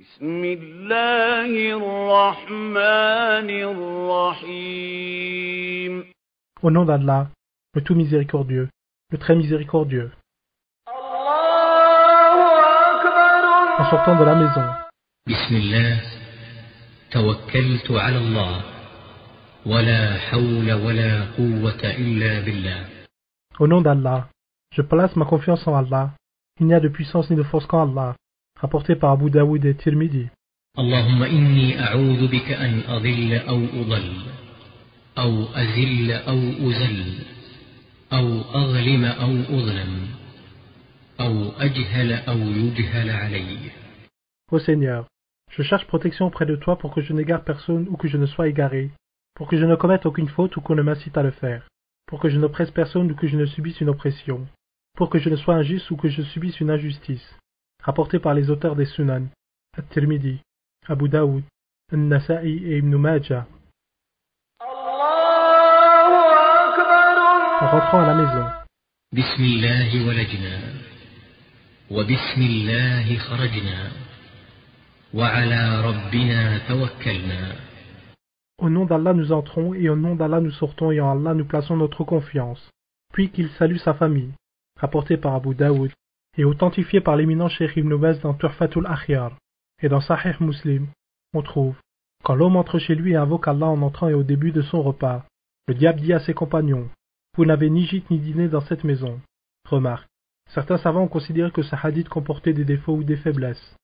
بسم الله الرحمن الرحيم Au nom d'Allah, le tout miséricordieux, le très miséricordieux. En sortant de la maison, بسم الله توكلت على الله ولا حول ولا قوة إلا بالله au nom d'Allah, je place ma confiance en Allah. Il n'y a de puissance ni de force qu'en Allah. Rapporté par Abu Daoud et Tirmidhi. اللهم إني أعوذ بك أن أضل أو أضل أو أذل أو أذل أو أظلم أو أظلم أو أجهل أو يجهل علي Ô Seigneur, je cherche protection auprès de toi pour que je n'égare personne ou que je ne sois égaré, pour que je ne commette aucune faute ou qu'on ne m'incite à le faire, pour que je n'oppresse personne ou que je ne subisse une oppression, pour que je ne sois injuste ou que je subisse une injustice. Rapporté par les auteurs des Sunan, At-Tirmidhi, Abu Daoud, An-Nasa'i et Ibn Majah. En rentrant à la maison, بسم الله ولجنا وبسم الله خرجنا وعلى ربنا توكلنا Au nom d'Allah nous entrons et au nom d'Allah nous sortons et en Allah nous plaçons notre confiance. Puis qu'il salue sa famille. Rapporté par Abu Daoud et authentifié par l'éminent Cheikh Ibn dans Turfatul Akhyar. Et dans Sahih Muslim, on trouve Quand l'homme entre chez lui et invoque Allah en entrant et au début de son repas, le diable dit à ses compagnons Vous n'avez ni gîte ni dîner dans cette maison. Remarque. Certains savants ont considéré que ce hadith comportait des défauts ou des faiblesses.